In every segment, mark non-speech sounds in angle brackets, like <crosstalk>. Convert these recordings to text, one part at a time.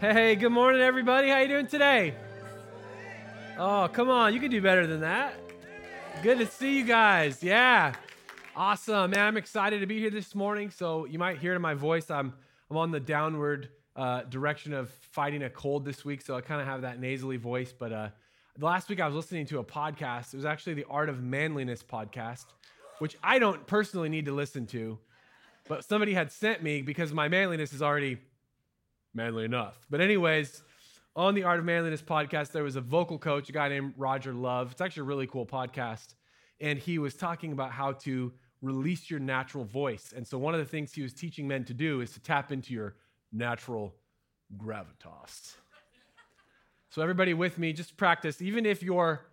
Hey, good morning, everybody. How you doing today? Oh, come on, you can do better than that. Good to see you guys. Yeah, awesome, man. I'm excited to be here this morning. So you might hear in my voice. I'm I'm on the downward uh, direction of fighting a cold this week, so I kind of have that nasally voice. But uh, last week I was listening to a podcast. It was actually the Art of Manliness podcast, which I don't personally need to listen to, but somebody had sent me because my manliness is already manly enough. But, anyways, on the Art of Manliness podcast, there was a vocal coach, a guy named Roger Love. It's actually a really cool podcast. And he was talking about how to release your natural voice. And so, one of the things he was teaching men to do is to tap into your natural gravitas. So, everybody with me, just practice. Even if you're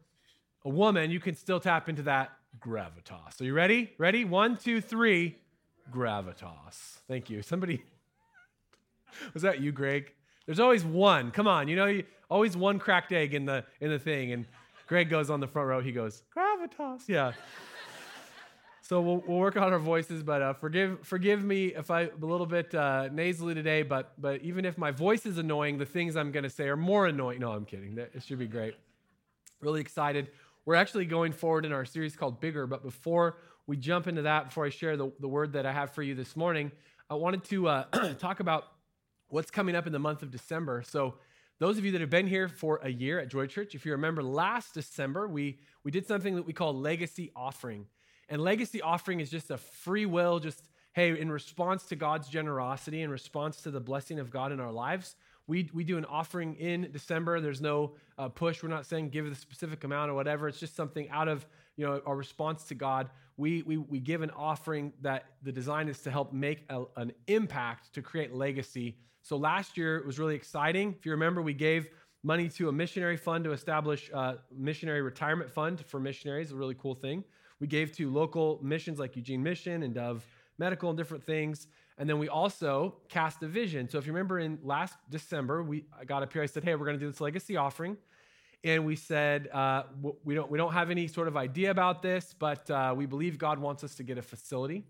a woman, you can still tap into that gravitas. Are you ready? Ready? One, two, three. Gravitas. Thank you. Somebody was that you, Greg? There's always one. Come on, you know, you, always one cracked egg in the in the thing. And Greg goes on the front row. He goes, gravitas. Yeah. <laughs> so we'll, we'll work on our voices, but uh, forgive forgive me if I'm a little bit uh, nasally today. But but even if my voice is annoying, the things I'm going to say are more annoying. No, I'm kidding. It should be great. Really excited. We're actually going forward in our series called Bigger. But before we jump into that, before I share the, the word that I have for you this morning, I wanted to uh, <clears throat> talk about what's coming up in the month of December. So, those of you that have been here for a year at Joy Church, if you remember last December, we, we did something that we call legacy offering. And legacy offering is just a free will, just, hey, in response to God's generosity, in response to the blessing of God in our lives, we, we do an offering in December. There's no uh, push. We're not saying give the specific amount or whatever. It's just something out of you know our response to God. We, we, we give an offering that the design is to help make a, an impact to create legacy so last year it was really exciting. If you remember, we gave money to a missionary fund to establish a missionary retirement fund for missionaries, a really cool thing. We gave to local missions like Eugene Mission and Dove Medical and different things. And then we also cast a vision. So if you remember in last December, we I got up here, I said, hey, we're going to do this legacy offering. And we said, uh, we, don't, we don't have any sort of idea about this, but uh, we believe God wants us to get a facility.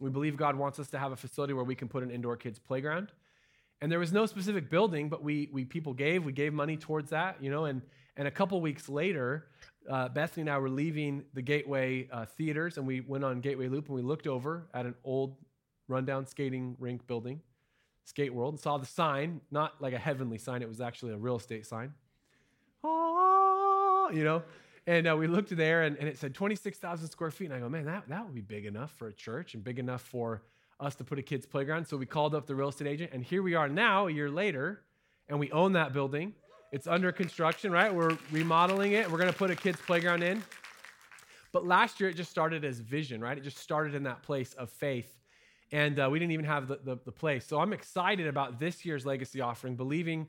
We believe God wants us to have a facility where we can put an indoor kids playground. And there was no specific building, but we, we people gave, we gave money towards that, you know, and, and a couple weeks later, uh, Bethany and I were leaving the Gateway uh, theaters and we went on Gateway Loop and we looked over at an old rundown skating rink building, Skate World, and saw the sign, not like a heavenly sign, it was actually a real estate sign. Ah, you know, and uh, we looked there and, and it said 26,000 square feet. And I go, man, that, that would be big enough for a church and big enough for us to put a kids' playground. So we called up the real estate agent, and here we are now, a year later, and we own that building. It's under construction, right? We're remodeling it. We're going to put a kids' playground in. But last year, it just started as vision, right? It just started in that place of faith. And uh, we didn't even have the, the, the place. So I'm excited about this year's legacy offering, believing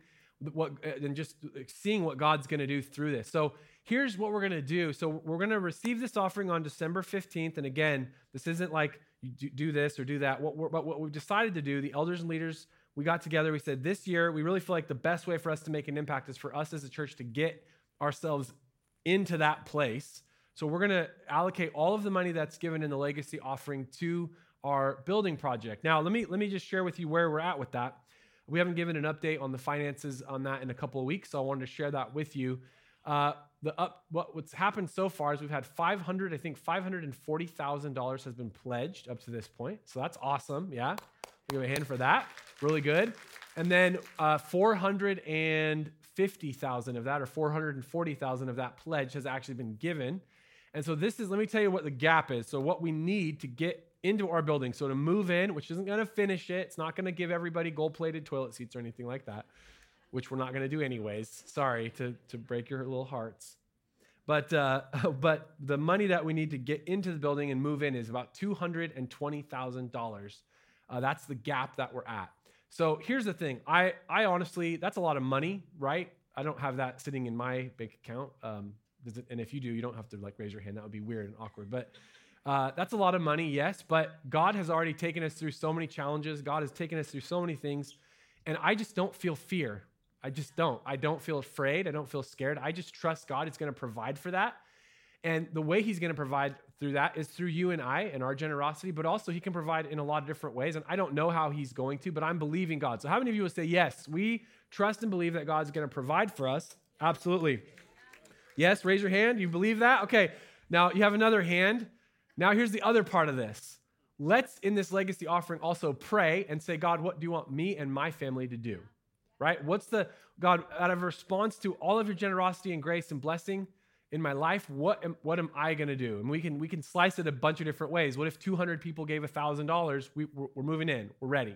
what uh, and just seeing what God's going to do through this. So here's what we're going to do. So we're going to receive this offering on December 15th. And again, this isn't like you do this or do that. What, what, what we've decided to do, the elders and leaders, we got together. We said this year, we really feel like the best way for us to make an impact is for us as a church to get ourselves into that place. So we're going to allocate all of the money that's given in the legacy offering to our building project. Now, let me let me just share with you where we're at with that. We haven't given an update on the finances on that in a couple of weeks, so I wanted to share that with you. Uh, the up what, what's happened so far is we've had 500 i think $540000 has been pledged up to this point so that's awesome yeah? Give a hand for that really good. And then uh, 450000 of that or 440000 of that pledge has actually been given. And so this is let me tell you what the gap is. So what we need to get into our building so to move in which isn't going to finish it it's not going to give everybody gold plated toilet seats or anything like that which we're not going to do anyways. Sorry to, to break your little hearts. But, uh, <laughs> but the money that we need to get into the building and move in is about $220,000. Uh, that's the gap that we're at. So here's the thing. I, I honestly, that's a lot of money, right? I don't have that sitting in my bank account. Um, it, and if you do, you don't have to like raise your hand. That would be weird and awkward. But uh, that's a lot of money, yes. But God has already taken us through so many challenges. God has taken us through so many things. And I just don't feel fear. I just don't. I don't feel afraid. I don't feel scared. I just trust God is going to provide for that. And the way he's going to provide through that is through you and I and our generosity, but also he can provide in a lot of different ways. And I don't know how he's going to, but I'm believing God. So, how many of you will say, Yes, we trust and believe that God's going to provide for us? Absolutely. Yes, raise your hand. You believe that? Okay. Now you have another hand. Now, here's the other part of this. Let's, in this legacy offering, also pray and say, God, what do you want me and my family to do? Right? What's the, God, out of response to all of your generosity and grace and blessing, in my life what am, what am i going to do? And we can we can slice it a bunch of different ways. What if 200 people gave $1000 we, we're, we're moving in. We're ready.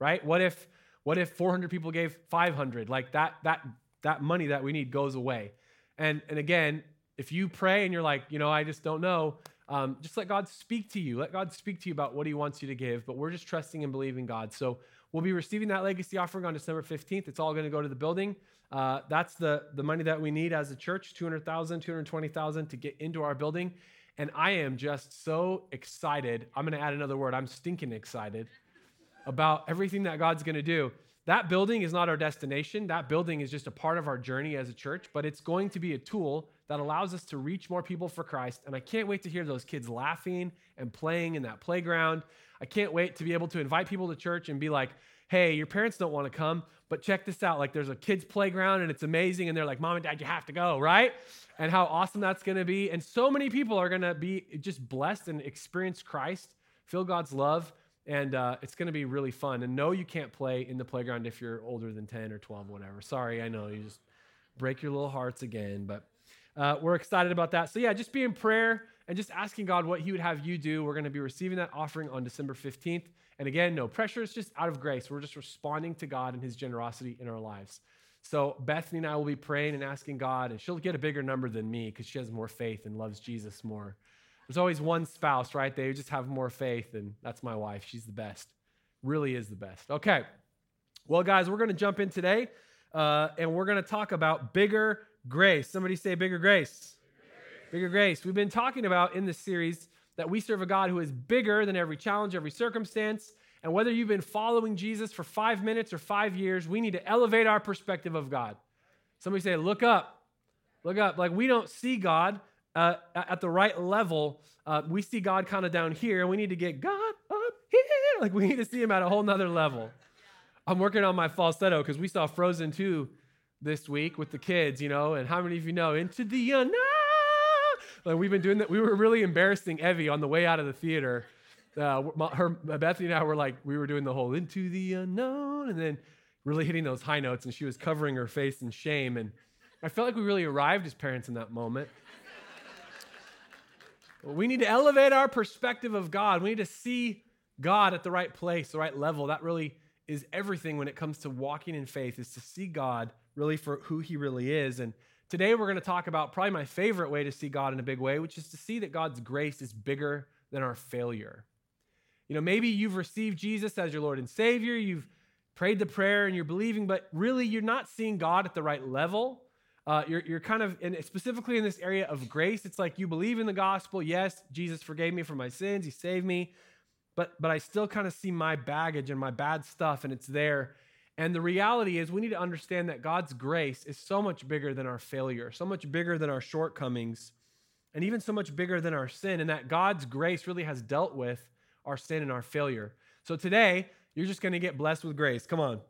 Right? What if what if 400 people gave 500 like that that that money that we need goes away. And and again if you pray and you're like you know i just don't know um, just let god speak to you let god speak to you about what he wants you to give but we're just trusting and believing god so we'll be receiving that legacy offering on december 15th it's all going to go to the building uh, that's the, the money that we need as a church 200,000, 220,000 to get into our building. And I am just so excited. I'm going to add another word. I'm stinking excited about everything that God's going to do. That building is not our destination. That building is just a part of our journey as a church, but it's going to be a tool that allows us to reach more people for Christ. And I can't wait to hear those kids laughing and playing in that playground. I can't wait to be able to invite people to church and be like, hey, your parents don't want to come, but check this out. Like there's a kids' playground and it's amazing. And they're like, mom and dad, you have to go, right? And how awesome that's going to be. And so many people are going to be just blessed and experience Christ, feel God's love. And uh, it's going to be really fun. And no, you can't play in the playground if you're older than 10 or 12, whatever. Sorry, I know you just break your little hearts again. But uh, we're excited about that. So, yeah, just be in prayer and just asking God what He would have you do. We're going to be receiving that offering on December 15th. And again, no pressure, it's just out of grace. We're just responding to God and His generosity in our lives. So Bethany and I will be praying and asking God, and she'll get a bigger number than me because she has more faith and loves Jesus more. There's always one spouse, right? They just have more faith, and that's my wife. She's the best. Really is the best. Okay. Well, guys, we're going to jump in today, uh, and we're going to talk about bigger grace. Somebody say bigger grace. Bigger grace. We've been talking about in this series that we serve a God who is bigger than every challenge, every circumstance. And whether you've been following Jesus for five minutes or five years, we need to elevate our perspective of God. Somebody say, Look up. Look up. Like we don't see God uh, at the right level. Uh, we see God kind of down here, and we need to get God up here. Like we need to see Him at a whole nother level. I'm working on my falsetto because we saw Frozen 2 this week with the kids, you know, and how many of you know Into the Unknown? Like we've been doing that. We were really embarrassing Evie on the way out of the theater. Uh, her, Bethany and I were like, we were doing the whole into the unknown, and then really hitting those high notes, and she was covering her face in shame. And I felt like we really arrived as parents in that moment. we need to elevate our perspective of God. We need to see God at the right place, the right level. That really is everything when it comes to walking in faith, is to see God really for who He really is. And Today, we're going to talk about probably my favorite way to see God in a big way, which is to see that God's grace is bigger than our failure. You know, maybe you've received Jesus as your Lord and Savior, you've prayed the prayer and you're believing, but really you're not seeing God at the right level. Uh, you're, you're kind of, and specifically in this area of grace, it's like you believe in the gospel. Yes, Jesus forgave me for my sins, He saved me, but, but I still kind of see my baggage and my bad stuff, and it's there. And the reality is, we need to understand that God's grace is so much bigger than our failure, so much bigger than our shortcomings, and even so much bigger than our sin, and that God's grace really has dealt with our sin and our failure. So today, you're just going to get blessed with grace. Come on.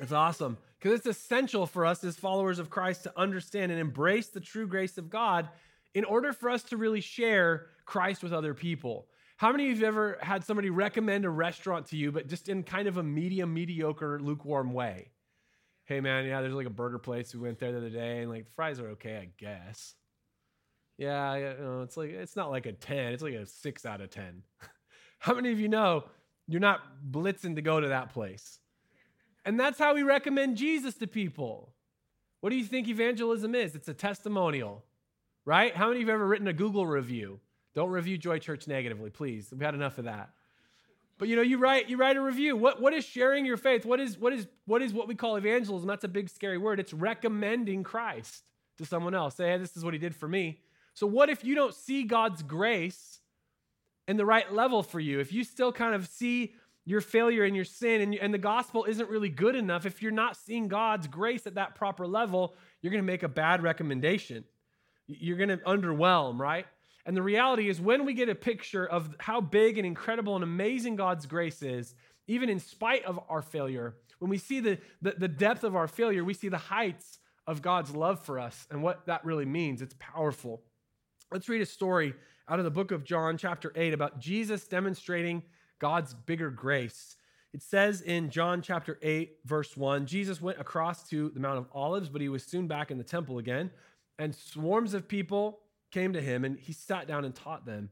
It's awesome because it's essential for us as followers of Christ to understand and embrace the true grace of God in order for us to really share Christ with other people. How many of you have ever had somebody recommend a restaurant to you, but just in kind of a medium, mediocre, lukewarm way? Hey, man, yeah, there's like a burger place. We went there the other day, and like the fries are okay, I guess. Yeah, you know, it's like it's not like a ten; it's like a six out of ten. <laughs> how many of you know you're not blitzing to go to that place? And that's how we recommend Jesus to people. What do you think evangelism is? It's a testimonial, right? How many of you have ever written a Google review? Don't review Joy Church negatively, please. We've had enough of that. But you know, you write you write a review. What what is sharing your faith? What is what is what is what we call evangelism? That's a big scary word. It's recommending Christ to someone else. Say, hey, this is what he did for me. So what if you don't see God's grace in the right level for you? If you still kind of see your failure and your sin and, and the gospel isn't really good enough, if you're not seeing God's grace at that proper level, you're going to make a bad recommendation. You're going to underwhelm, right? And the reality is, when we get a picture of how big and incredible and amazing God's grace is, even in spite of our failure, when we see the, the, the, depth of our failure, we see the heights of God's love for us and what that really means. It's powerful. Let's read a story out of the book of John, chapter 8, about Jesus demonstrating God's bigger grace. It says in John chapter 8, verse 1 Jesus went across to the Mount of Olives, but he was soon back in the temple again, and swarms of people came to him, and he sat down and taught them.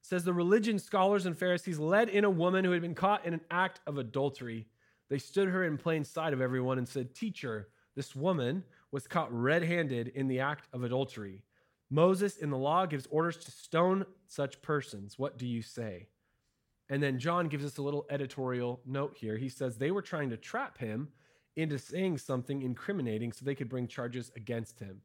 It says the religion scholars and Pharisees led in a woman who had been caught in an act of adultery. They stood her in plain sight of everyone and said, Teacher, this woman was caught red handed in the act of adultery. Moses in the law gives orders to stone such persons. What do you say? And then John gives us a little editorial note here. He says they were trying to trap him into saying something incriminating so they could bring charges against him.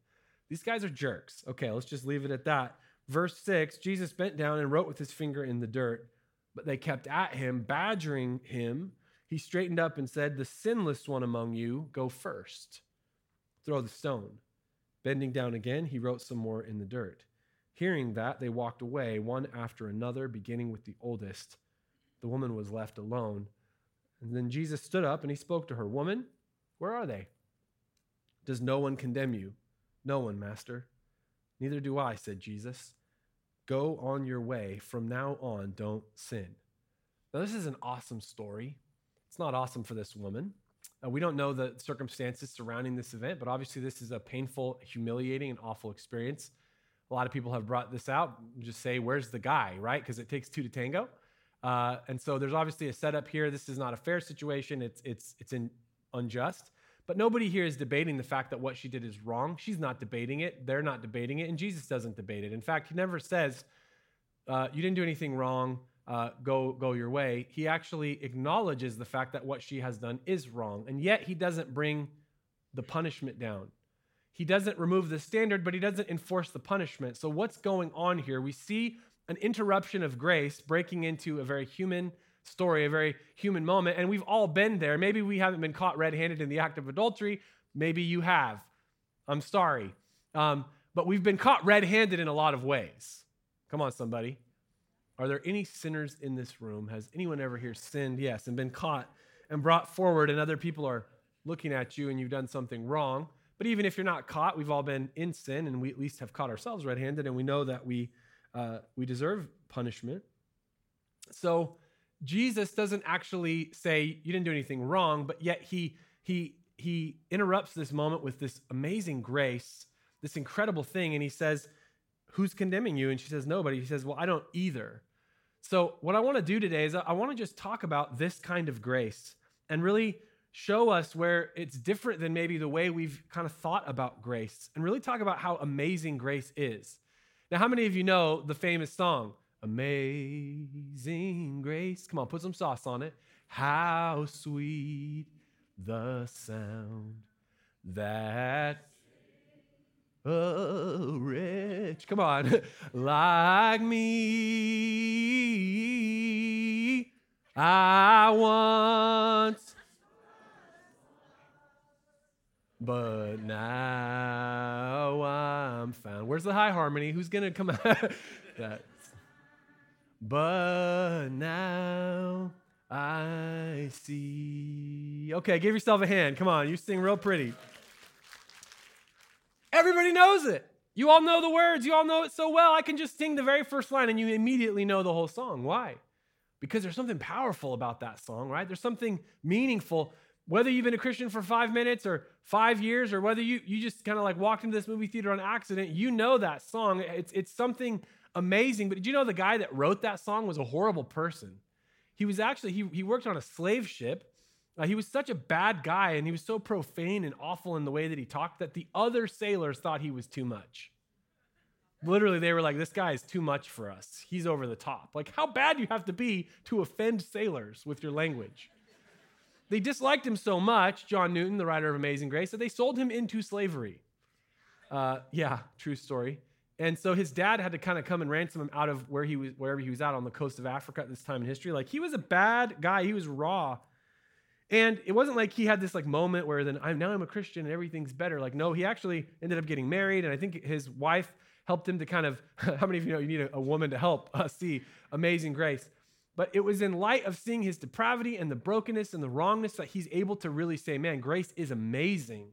These guys are jerks. Okay, let's just leave it at that. Verse 6 Jesus bent down and wrote with his finger in the dirt, but they kept at him, badgering him. He straightened up and said, The sinless one among you, go first. Throw the stone. Bending down again, he wrote some more in the dirt. Hearing that, they walked away, one after another, beginning with the oldest. The woman was left alone. And then Jesus stood up and he spoke to her Woman, where are they? Does no one condemn you? No one, Master. Neither do I, said Jesus. Go on your way. From now on, don't sin. Now, this is an awesome story. It's not awesome for this woman. Uh, we don't know the circumstances surrounding this event, but obviously, this is a painful, humiliating, and awful experience. A lot of people have brought this out. Just say, Where's the guy, right? Because it takes two to tango. Uh, and so there's obviously a setup here. This is not a fair situation, it's, it's, it's in, unjust. But nobody here is debating the fact that what she did is wrong. She's not debating it. They're not debating it. And Jesus doesn't debate it. In fact, he never says, uh, You didn't do anything wrong. Uh, go, go your way. He actually acknowledges the fact that what she has done is wrong. And yet he doesn't bring the punishment down. He doesn't remove the standard, but he doesn't enforce the punishment. So, what's going on here? We see an interruption of grace breaking into a very human story, a very human moment. And we've all been there. Maybe we haven't been caught red handed in the act of adultery. Maybe you have. I'm sorry. Um, but we've been caught red handed in a lot of ways. Come on, somebody. Are there any sinners in this room? Has anyone ever here sinned? Yes, and been caught and brought forward, and other people are looking at you and you've done something wrong. But even if you're not caught, we've all been in sin and we at least have caught ourselves red handed and we know that we, uh, we deserve punishment. So, Jesus doesn't actually say you didn't do anything wrong, but yet he he he interrupts this moment with this amazing grace, this incredible thing, and he says, "Who's condemning you?" And she says, "Nobody." He says, "Well, I don't either." So what I want to do today is I want to just talk about this kind of grace and really show us where it's different than maybe the way we've kind of thought about grace, and really talk about how amazing grace is. Now, how many of you know the famous song? Amazing grace. Come on, put some sauce on it. How sweet the sound that a rich, come on, <laughs> like me. I once, but now I'm found. Where's the high harmony? Who's gonna come <laughs> out? that. But now I see. Okay, give yourself a hand. Come on, you sing real pretty. Everybody knows it. You all know the words. You all know it so well. I can just sing the very first line and you immediately know the whole song. Why? Because there's something powerful about that song, right? There's something meaningful. Whether you've been a Christian for five minutes or five years, or whether you, you just kind of like walked into this movie theater on accident, you know that song. It's, it's something amazing. But did you know the guy that wrote that song was a horrible person? He was actually, he, he worked on a slave ship. Uh, he was such a bad guy and he was so profane and awful in the way that he talked that the other sailors thought he was too much. Literally, they were like, this guy is too much for us. He's over the top. Like, how bad you have to be to offend sailors with your language? They disliked him so much, John Newton, the writer of Amazing Grace, that they sold him into slavery. Uh, yeah, true story. And so his dad had to kind of come and ransom him out of where he was, wherever he was at on the coast of Africa at this time in history. Like he was a bad guy. He was raw. And it wasn't like he had this like moment where then I'm now I'm a Christian and everything's better. Like no, he actually ended up getting married, and I think his wife helped him to kind of, <laughs> how many of you know you need a, a woman to help uh, see amazing grace? But it was in light of seeing his depravity and the brokenness and the wrongness that he's able to really say, man, grace is amazing.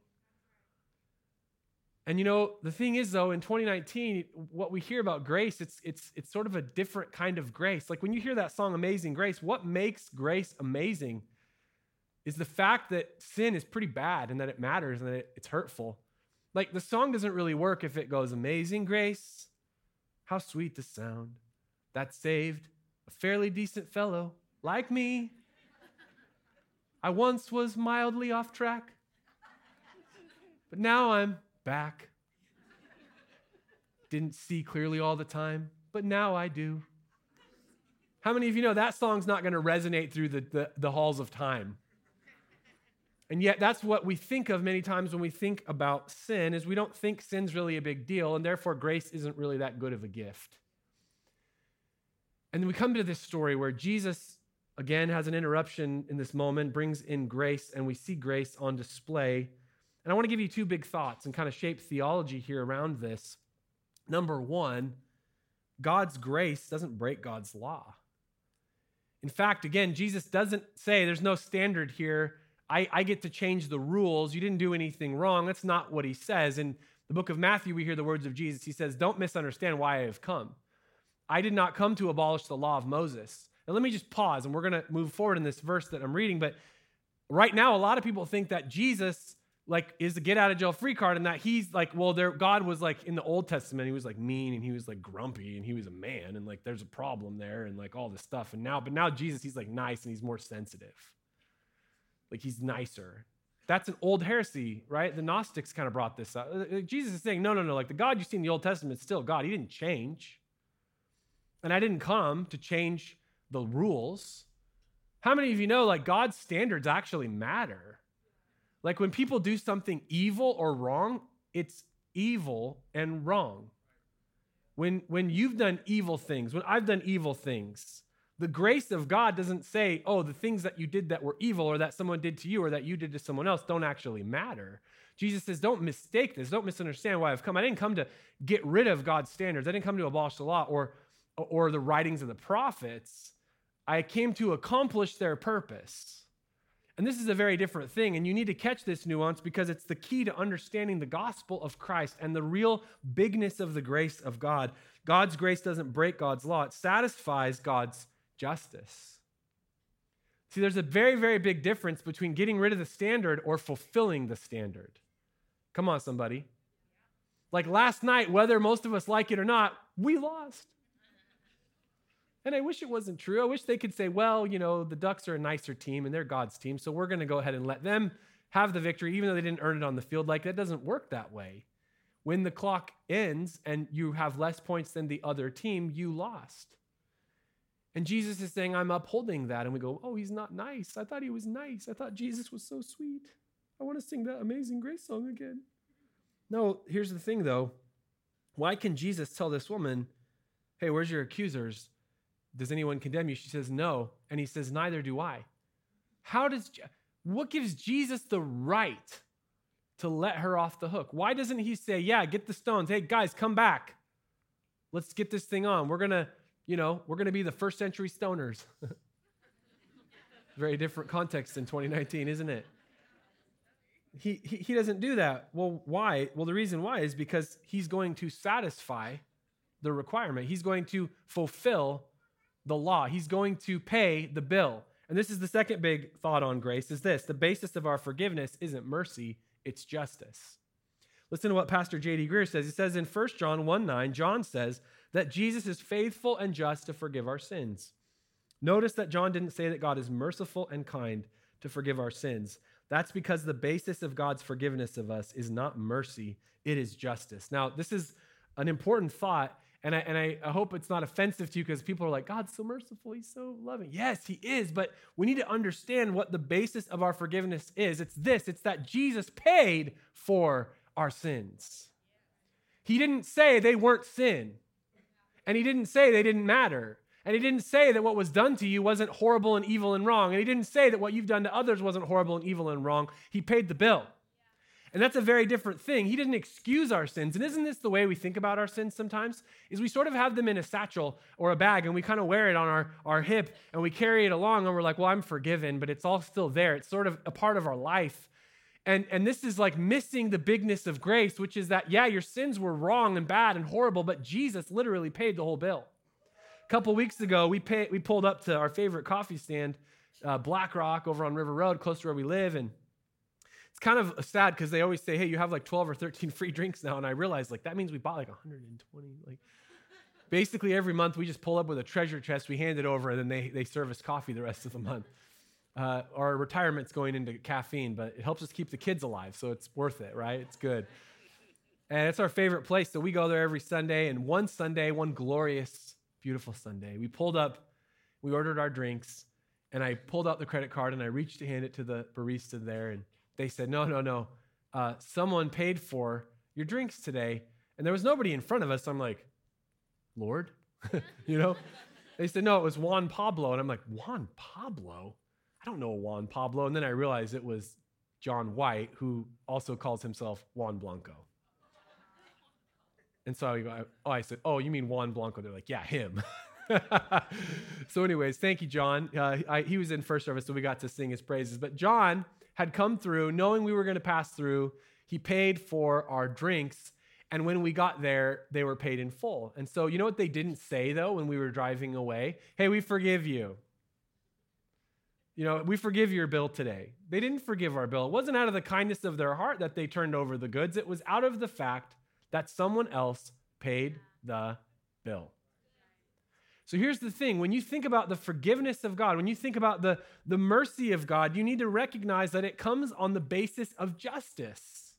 And you know, the thing is though, in 2019, what we hear about grace, it's it's it's sort of a different kind of grace. Like when you hear that song Amazing Grace, what makes grace amazing is the fact that sin is pretty bad and that it matters and that it, it's hurtful. Like the song doesn't really work if it goes Amazing Grace, how sweet the sound that saved a fairly decent fellow like me. I once was mildly off track, but now I'm back. Didn't see clearly all the time, but now I do. How many of you know that song's not going to resonate through the, the, the, halls of time? And yet that's what we think of many times when we think about sin is we don't think sin's really a big deal and therefore grace isn't really that good of a gift. And then we come to this story where Jesus again has an interruption in this moment, brings in grace and we see grace on display and I want to give you two big thoughts and kind of shape theology here around this. Number one, God's grace doesn't break God's law. In fact, again, Jesus doesn't say there's no standard here. I, I, get to change the rules. You didn't do anything wrong. That's not what he says. In the book of Matthew, we hear the words of Jesus. He says, Don't misunderstand why I have come. I did not come to abolish the law of Moses. And let me just pause, and we're going to move forward in this verse that I'm reading. But right now, a lot of people think that Jesus like is a get out of jail free card and that he's like well there god was like in the old testament he was like mean and he was like grumpy and he was a man and like there's a problem there and like all this stuff. And now but now jesus he's like nice and he's more sensitive. Like he's nicer. That's an old heresy right? The gnostics kind of brought this up. Uh, uh, jesus is saying no no no like the god you see in the old testament is still god. He didn't change. And i didn't come to change the rules. How many of you know like god's standards actually matter like when people do something evil or wrong, it's evil and wrong. When, when you've done evil things, when I've done evil things, the grace of God doesn't say, oh, the things that you did that were evil or that someone did to you or that you did to someone else don't actually matter. Jesus says, don't mistake this. Don't misunderstand why I've come. I didn't come to get rid of God's standards. I didn't come to abolish the law or, or the writings of the prophets. I came to accomplish their purpose. And this is a very different thing. And you need to catch this nuance because it's the key to understanding the gospel of Christ and the real bigness of the grace of God. God's grace doesn't break God's law, it satisfies God's justice. See, there's a very, very big difference between getting rid of the standard or fulfilling the standard. Come on, somebody. Like last night, whether most of us like it or not, we lost. And I wish it wasn't true. I wish they could say, well, you know, the Ducks are a nicer team and they're God's team, so we're going to go ahead and let them have the victory, even though they didn't earn it on the field. Like, that doesn't work that way. When the clock ends and you have less points than the other team, you lost. And Jesus is saying, I'm upholding that. And we go, oh, he's not nice. I thought he was nice. I thought Jesus was so sweet. I want to sing that amazing grace song again. No, here's the thing though. Why can Jesus tell this woman, hey, where's your accusers? Does anyone condemn you? She says, No. And he says, Neither do I. How does, what gives Jesus the right to let her off the hook? Why doesn't he say, Yeah, get the stones. Hey, guys, come back. Let's get this thing on. We're going to, you know, we're going to be the first century stoners. <laughs> Very different context in 2019, isn't it? He, he, he doesn't do that. Well, why? Well, the reason why is because he's going to satisfy the requirement. He's going to fulfill the law. He's going to pay the bill. And this is the second big thought on grace is this, the basis of our forgiveness isn't mercy, it's justice. Listen to what Pastor J.D. Greear says. He says in 1 John 1 9, John says that Jesus is faithful and just to forgive our sins. Notice that John didn't say that God is merciful and kind to forgive our sins. That's because the basis of God's forgiveness of us is not mercy, it is justice. Now, this is an important thought and I, and I, hope it's not offensive to you because people are like, God's so merciful. He's so loving. Yes, He is. But we need to understand what the basis of our forgiveness is. It's this it's that Jesus paid for our sins. He didn't say they weren't sin. And He didn't say they didn't matter. And He didn't say that what was done to you wasn't horrible and evil and wrong. And He didn't say that what you've done to others wasn't horrible and evil and wrong. He paid the bill. And that's a very different thing. He didn't excuse our sins. And isn't this the way we think about our sins sometimes? Is we sort of have them in a satchel or a bag and we kind of wear it on our, our hip and we carry it along and we're like, well, I'm forgiven, but it's all still there. It's sort of a part of our life. And, and this is like missing the bigness of grace, which is that, yeah, your sins were wrong and bad and horrible, but Jesus literally paid the whole bill. A couple weeks ago, we, pay, we pulled up to our favorite coffee stand, uh, Black Rock, over on River Road, close to where we live. And it's kind of sad because they always say, hey, you have like 12 or 13 <laughs> free drinks now. And I realized like that means we bought like 120. Like basically every month we just pull up with a treasure chest, we hand it over, and then they, they serve us coffee the rest of the month. Uh, our retirement's going into caffeine, but it helps us keep the kids alive, so it's worth it, right? It's good. And it's our favorite place, so we go there every Sunday. And one Sunday, one glorious, beautiful Sunday, we pulled up, we ordered our drinks, and I pulled out the credit card and I reached to hand it to the barista there, and they said, No, no, no. Uh, someone paid for your drinks today. And there was nobody in front of us. I'm like, Lord? <laughs> you know? They said, No, it was Juan Pablo. And I'm like, Juan Pablo? I don't know Juan Pablo. And then I realized it was John White, who also calls himself Juan Blanco. And so I go, oh, I said, oh, you mean Juan Blanco? They're like, yeah, him. <laughs> so, anyways, thank you, John. Uh, I, he was in first service, so we got to sing his praises. But John had come through, knowing we were going to pass through. He paid for our drinks. And when we got there, they were paid in full. And so, you know what they didn't say though when we were driving away? Hey, we forgive you. You know, we forgive your bill today. They didn't forgive our bill. It wasn't out of the kindness of their heart that they turned over the goods, it was out of the fact that someone else paid the bill. So here's the thing when you think about the forgiveness of God, when you think about the, the mercy of God, you need to recognize that it comes on the basis of justice.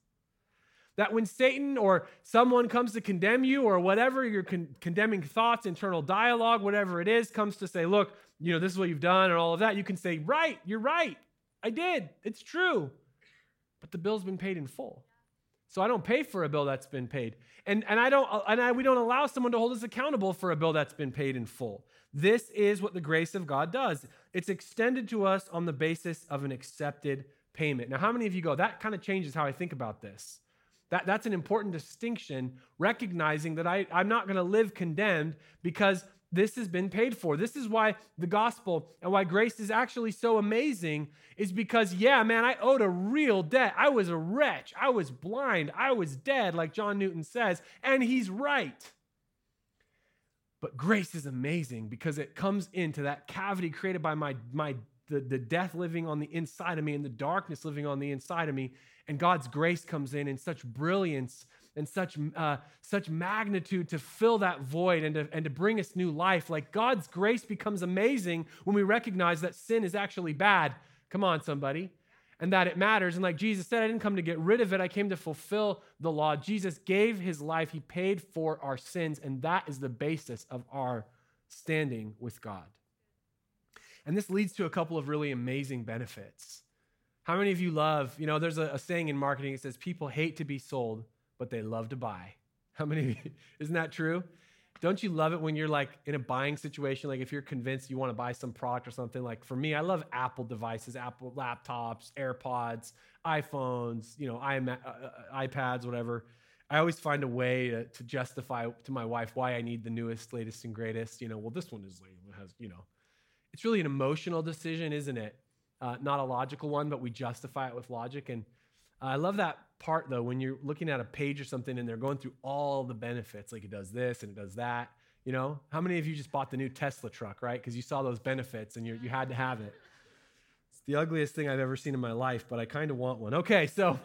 That when Satan or someone comes to condemn you or whatever, your con- condemning thoughts, internal dialogue, whatever it is, comes to say, look, you know, this is what you've done and all of that, you can say, right, you're right. I did. It's true. But the bill's been paid in full. So I don't pay for a bill that's been paid. And, and I don't and I, we don't allow someone to hold us accountable for a bill that's been paid in full. This is what the grace of God does. It's extended to us on the basis of an accepted payment. Now, how many of you go, that kind of changes how I think about this? That, that's an important distinction, recognizing that I, I'm not going to live condemned because this has been paid for. This is why the gospel and why grace is actually so amazing is because, yeah, man, I owed a real debt. I was a wretch. I was blind. I was dead, like John Newton says, and he's right. But grace is amazing because it comes into that cavity created by my, my the, the death living on the inside of me and the darkness living on the inside of me. And God's grace comes in in such brilliance and such, uh, such magnitude to fill that void and to, and to bring us new life. Like God's grace becomes amazing when we recognize that sin is actually bad. Come on, somebody. And that it matters. And like Jesus said, I didn't come to get rid of it, I came to fulfill the law. Jesus gave his life, he paid for our sins, and that is the basis of our standing with God. And this leads to a couple of really amazing benefits. How many of you love, you know, there's a, a saying in marketing, it says people hate to be sold, but they love to buy. <laughs> How many isn't that true? Don't you love it when you're like in a buying situation? Like if you're convinced you want to buy some product or something, like for me, I love Apple devices, Apple laptops, AirPods, iPhones, you know, uh, uh, iPads, whatever. I always find a way to, to, justify to my wife why I need the newest, latest, and greatest. You know, well, this one is has, you know, it's really an emotional decision, isn't it? Uh, not a logical one, but we justify it with logic. And I love that part though when you're looking at a page or something and they're going through all the benefits like it does this and it does that you know? How many of you just bought the new tesla truck right? Because you saw those benefits and you you had to have it. It's the ugliest thing i've ever seen in my life but i kind of want one. Okay so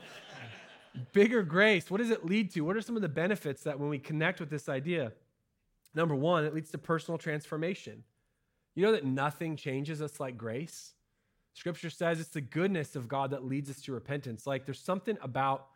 <laughs> bigger grace what does it lead to? What are some of the benefits that when we connect with this idea? Number one it leads to personal transformation. You know that nothing changes us like grace Scripture says it's the goodness of God that leads us to repentance. Like there's something about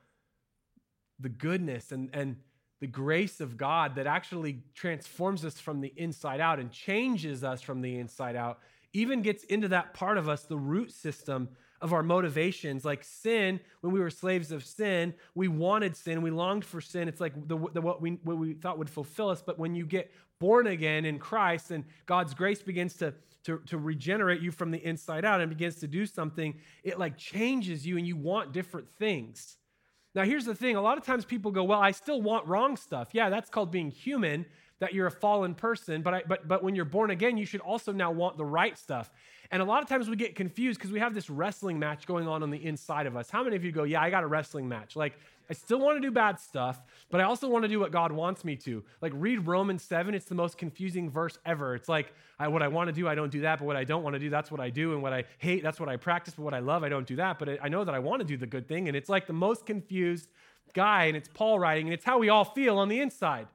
the goodness and, and the grace of God that actually transforms us from the inside out and changes us from the inside out, even gets into that part of us, the root system of our motivations. Like sin, when we were slaves of sin, we wanted sin, we longed for sin. It's like the, the, what, we, what we thought would fulfill us. But when you get born again in Christ and God's grace begins to to, to regenerate you from the inside out and begins to do something, it like changes you and you want different things. Now, here's the thing a lot of times people go, Well, I still want wrong stuff. Yeah, that's called being human, that you're a fallen person. But, I, but, but when you're born again, you should also now want the right stuff. And a lot of times we get confused because we have this wrestling match going on on the inside of us. How many of you go, Yeah, I got a wrestling match? Like, I still want to do bad stuff, but I also want to do what God wants me to. Like, read Romans 7. It's the most confusing verse ever. It's like, I, what I want to do, I don't do that, but what I don't want to do, that's what I do. And what I hate, that's what I practice, but what I love, I don't do that. But I know that I want to do the good thing. And it's like the most confused guy, and it's Paul writing, and it's how we all feel on the inside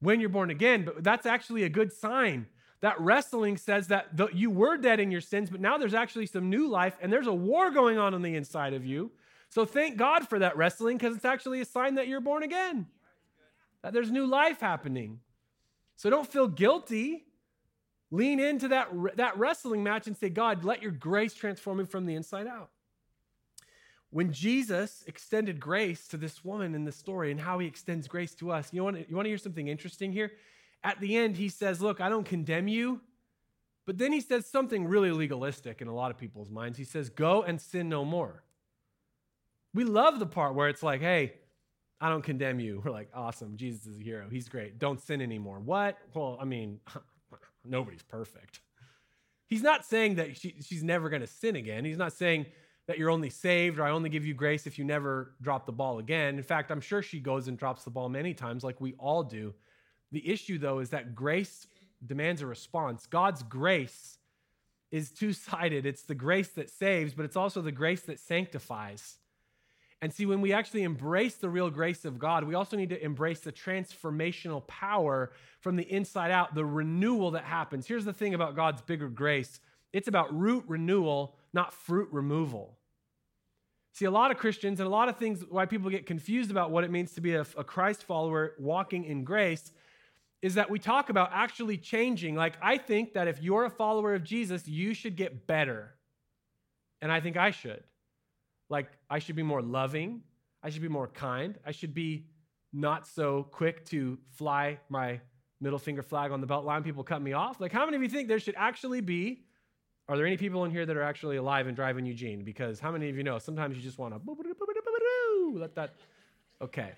when you're born again. But that's actually a good sign. That wrestling says that the, you were dead in your sins, but now there's actually some new life, and there's a war going on on the inside of you so thank God for that wrestling because it's actually a sign that you're born again, that there's new life happening. So don't feel guilty. Lean into that, that wrestling match and say, God, let your grace transform me from the inside out. When Jesus extended grace to this woman in the story and how he extends grace to us, you want, you want to hear something interesting here? At the end, he says, Look, I don't condemn you. But then he says something really legalistic in a lot of people's minds. He says, Go and sin no more. We love the part where it's like, hey, I don't condemn you. <laughs> We're like, awesome. Jesus is a hero. He's great. Don't sin anymore. What? Well, I mean, <laughs> nobody's perfect. He's not saying that she, she's never going to sin again. He's not saying that you're only saved or I only give you grace if you never drop the ball again. In fact, I'm sure she goes and drops the ball many times, like we all do. The issue, though, is that grace demands a response. God's grace is two sided it's the grace that saves, but it's also the grace that sanctifies. And see, when we actually embrace the real grace of God, we also need to embrace the transformational power from the inside out, the renewal that happens. Here's the thing about God's bigger grace it's about root renewal, not fruit removal. See, a lot of Christians and a lot of things why people get confused about what it means to be a, a Christ follower walking in grace is that we talk about actually changing. Like, I think that if you're a follower of Jesus, you should get better. And I think I should. Like, I should be more loving. I should be more kind. I should be not so quick to fly my middle finger flag on the belt line. People cut me off. Like, how many of you think there should actually be? Are there any people in here that are actually alive and driving Eugene? Because how many of you know sometimes you just want to let that. Okay.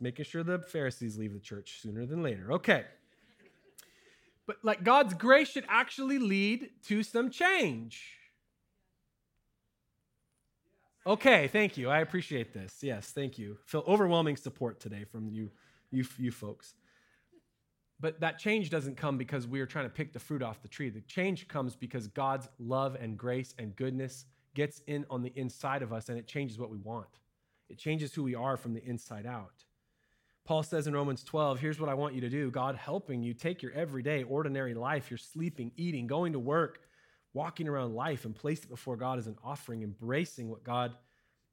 Making sure the Pharisees leave the church sooner than later. Okay. But like God's grace should actually lead to some change. Okay, thank you. I appreciate this. Yes, thank you. Feel overwhelming support today from you, you, you folks. But that change doesn't come because we are trying to pick the fruit off the tree. The change comes because God's love and grace and goodness gets in on the inside of us and it changes what we want. It changes who we are from the inside out. Paul says in Romans 12, here's what I want you to do God helping you take your everyday, ordinary life, your sleeping, eating, going to work, walking around life and place it before God as an offering, embracing what God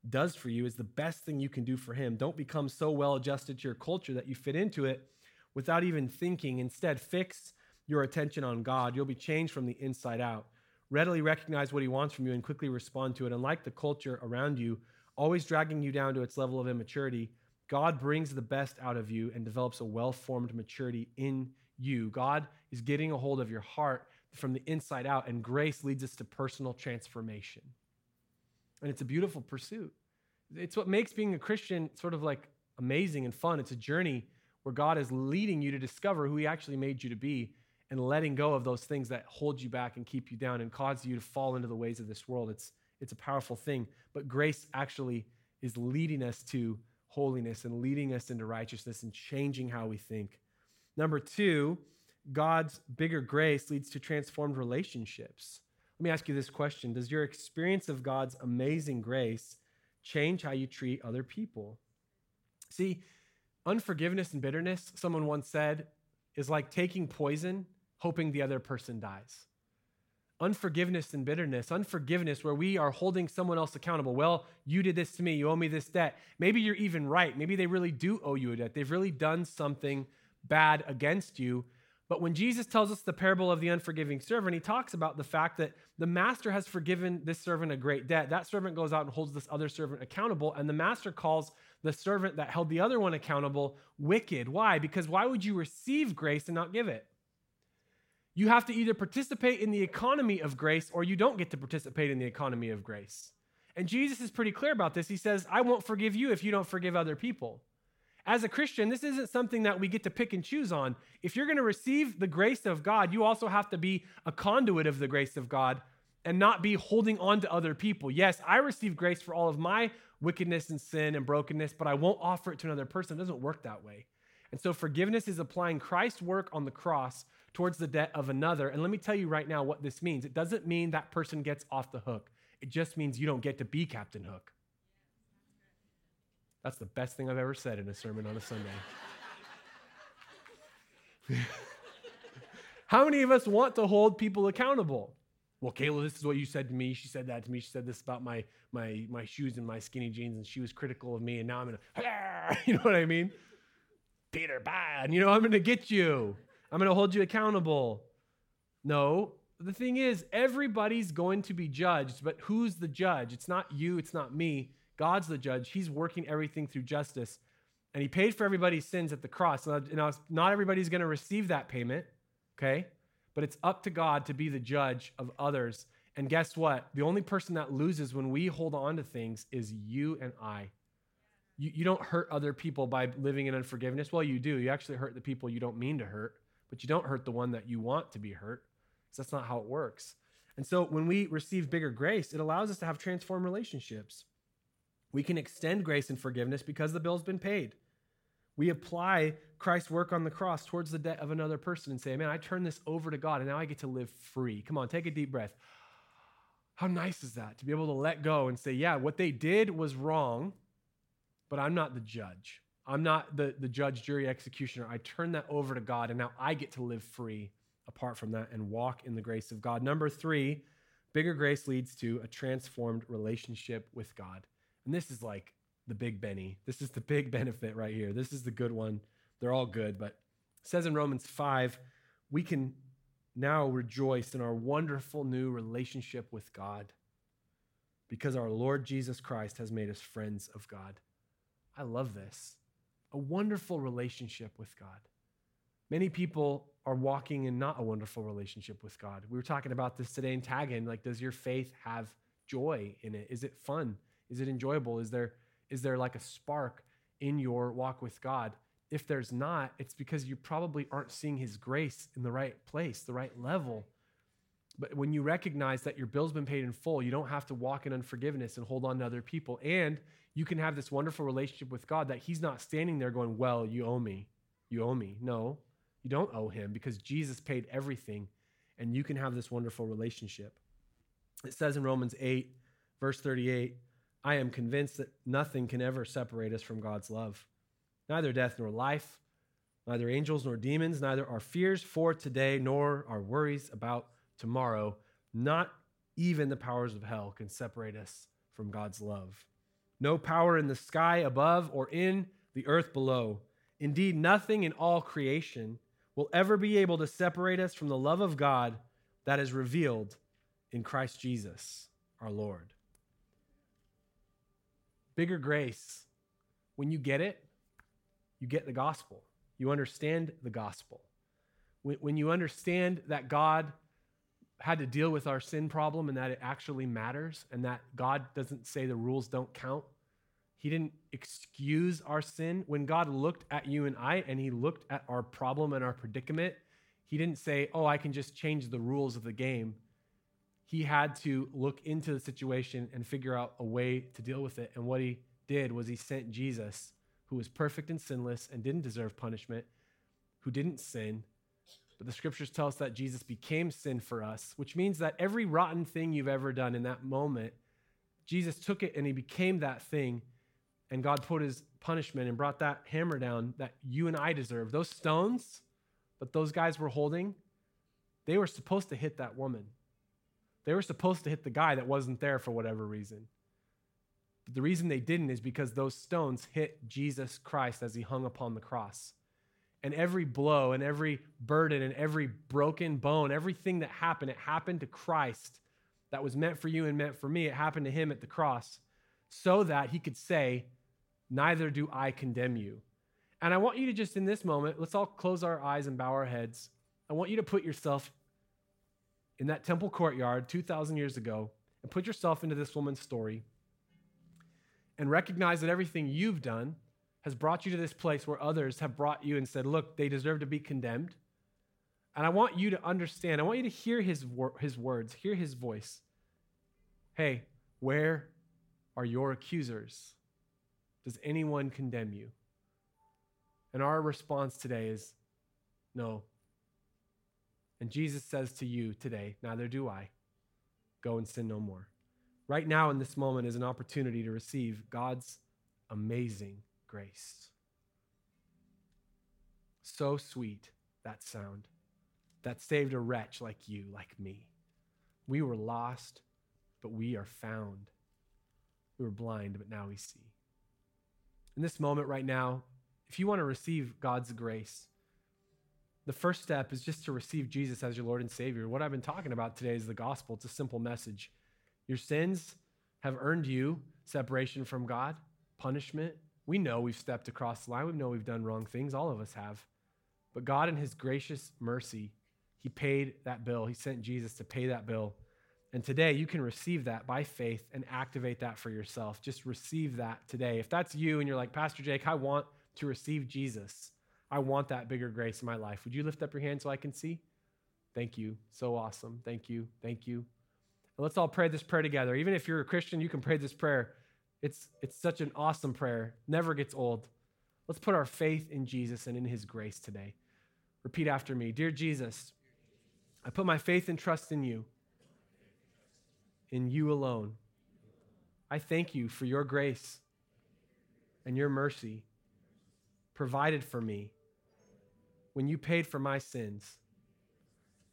does for you is the best thing you can do for Him. Don't become so well adjusted to your culture that you fit into it without even thinking. Instead, fix your attention on God. You'll be changed from the inside out. Readily recognize what He wants from you and quickly respond to it. Unlike the culture around you, always dragging you down to its level of immaturity, God brings the best out of you and develops a well formed maturity in you. God is getting a hold of your heart from the inside out, and grace leads us to personal transformation. And it's a beautiful pursuit. It's what makes being a Christian sort of like amazing and fun. It's a journey where God is leading you to discover who He actually made you to be and letting go of those things that hold you back and keep you down and cause you to fall into the ways of this world. It's, it's a powerful thing. But grace actually is leading us to holiness and leading us into righteousness and changing how we think. Number two, God's bigger grace leads to transformed relationships. Let me ask you this question Does your experience of God's amazing grace change how you treat other people? See, unforgiveness and bitterness, someone once said, is like taking poison, hoping the other person dies. Unforgiveness and bitterness, unforgiveness where we are holding someone else accountable. Well, you did this to me, you owe me this debt. Maybe you're even right. Maybe they really do owe you a debt. They've really done something bad against you, but when Jesus tells us the parable of the unforgiving servant, he talks about the fact that the master has forgiven this servant a great debt. That servant goes out and holds this other servant accountable, and the master calls the servant that held the other one accountable wicked. Why? Because why would you receive grace and not give it? You have to either participate in the economy of grace or you don't get to participate in the economy of grace. And Jesus is pretty clear about this. He says, I won't forgive you if you don't forgive other people. As a Christian, this isn't something that we get to pick and choose on. If you're going to receive the grace of God, you also have to be a conduit of the grace of God and not be holding on to other people. Yes, I receive grace for all of my wickedness and sin and brokenness, but I won't offer it to another person. It doesn't work that way. And so forgiveness is applying Christ's work on the cross towards the debt of another. And let me tell you right now what this means. It doesn't mean that person gets off the hook. It just means you don't get to be Captain Hook. That's the best thing I've ever said in a sermon on a Sunday. <laughs> How many of us want to hold people accountable? well, Kayla, this is what you said to me. She said that to me. She said this about my my my shoes and my skinny jeans, and she was critical of me. And now I'm gonna, <laughs> you know what I mean? Peter, bad. You know, I'm gonna get you. I'm gonna hold you accountable. No, the thing is, everybody's going to be judged, but who's the judge? It's not you. It's not me. God's the judge. He's working everything through justice, and He paid for everybody's sins at the cross. Now, not everybody's going to receive that payment. Okay but it's up to God to be the judge of others. And guess what? The only person that loses when we hold on to things is you and I. You, you don't hurt other people by living in unforgiveness. Well, you do. You actually hurt the people you don't mean to hurt, but you don't hurt the one that you want to be hurt. So that's not how it works. And so when we receive bigger grace, it allows us to have transformed relationships. We can extend grace and forgiveness because the bill's been paid. We apply Christ's work on the cross towards the debt of another person and say, man, I turn this over to God and now I get to live free. Come on, take a deep breath. How nice is that to be able to let go and say, yeah, what they did was wrong, but I'm not the judge. I'm not the, the judge, jury, executioner. I turn that over to God and now I get to live free apart from that and walk in the grace of God. Number three, bigger grace leads to a transformed relationship with God. And this is like the big Benny. This is the big <laughs> benefit right here. This is the good one. They're all good, but says in Romans 5, we can now rejoice in our wonderful new relationship with God because our Lord Jesus Christ has made us friends of God. I love this. A wonderful relationship with God. Many people are walking in not a wonderful relationship with God. We were talking about this today in tagging. Like, does your faith have joy in it? Is it fun? Is it enjoyable? Is there is there like a spark in your walk with God? If there's not, it's because you probably aren't seeing His grace in the right place, the right level. But when you recognize that your bill's been paid in full, you don't have to walk in unforgiveness and hold on to other people. And you can have this wonderful relationship with God that He's not standing there going, Well, you owe me. You owe me. No, you don't owe Him because Jesus paid everything. And you can have this wonderful relationship. It says in Romans 8, verse 38, I am convinced that nothing can ever separate us from God's love. Neither death nor life, neither angels nor demons, neither our fears for today nor our worries about tomorrow, not even the powers of hell can separate us from God's love. No power in the sky above or in the earth below. Indeed, nothing in all creation will ever be able to separate us from the love of God that is revealed in Christ Jesus, our Lord bigger grace. When you get it, you get the gospel. You understand the gospel. When, you understand that God had to deal with our sin problem and that it actually matters and that God doesn't say the rules don't count, He didn't excuse our sin. When God looked at you and I and He looked at our problem and our predicament, He didn't say, Oh, I can just change the rules of the game he had to look into the situation and figure out a way to deal with it. And what he did was he sent Jesus, who was perfect and sinless and didn't deserve punishment, who didn't sin. But the scriptures tell us that Jesus became sin for us, which means that every rotten thing you've ever done in that moment, Jesus took it and he became that thing. And God put his punishment and brought that hammer down that you and I deserve. Those stones that those guys were holding, they were supposed to hit that woman. They were supposed to hit the guy that wasn't there for whatever reason. But the reason they didn't is because those stones hit Jesus Christ as he hung upon the cross. And every blow and every burden and every broken bone, everything that happened, it happened to Christ that was meant for you and meant for me. It happened to him at the cross so that he could say, Neither do I condemn you. And I want you to just in this moment, let's all close our eyes and bow our heads. I want you to put yourself in that temple courtyard 2,000 years ago and put yourself into this woman's story. and recognize that everything you've done has brought you to this place where others have brought you and said, Look, they deserve to be condemned. And I want you to understand, I want you to hear his, wor- his words, hear his voice. Hey, where are your accusers? Does anyone condemn you? And our response today is no. And Jesus says to you today, neither do I. Go and sin no more. Right now, in this moment, is an opportunity to receive God's amazing grace. So sweet, that sound, that saved a wretch like you, like me. We were lost, but we are found. We were blind, but now we see. In this moment right now, if you want to receive God's grace, the first step is just to receive Jesus as your Lord and Savior. What I've been talking about today is the gospel. It's a simple message. Your sins have earned you separation from God, punishment. We know we've stepped across the line. We know we've done wrong things. All of us have. But God, in His gracious mercy, He paid that bill. He sent Jesus to pay that bill. And today you can receive that by faith and activate that for yourself. Just receive that today. If that's you and you're like, Pastor Jake, I want to receive Jesus. I want that bigger grace in my life. Would you lift up your hand so I can see? Thank you. So awesome. Thank you. Thank you. And let's all pray this prayer together. Even if you're a Christian, you can pray this prayer. It's, it's such an awesome prayer, never gets old. Let's put our faith in Jesus and in his grace today. Repeat after me Dear Jesus, I put my faith and trust in you, in you alone. I thank you for your grace and your mercy provided for me when you paid for my sins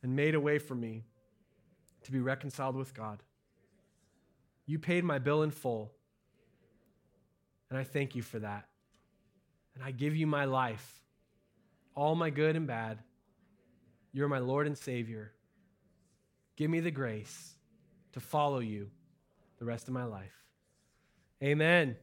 and made a way for me to be reconciled with God. You paid my bill in full, and I thank you for that. And I give you my life, all my good and bad. You're my Lord and Savior. Give me the grace to follow you the rest of my life. Amen.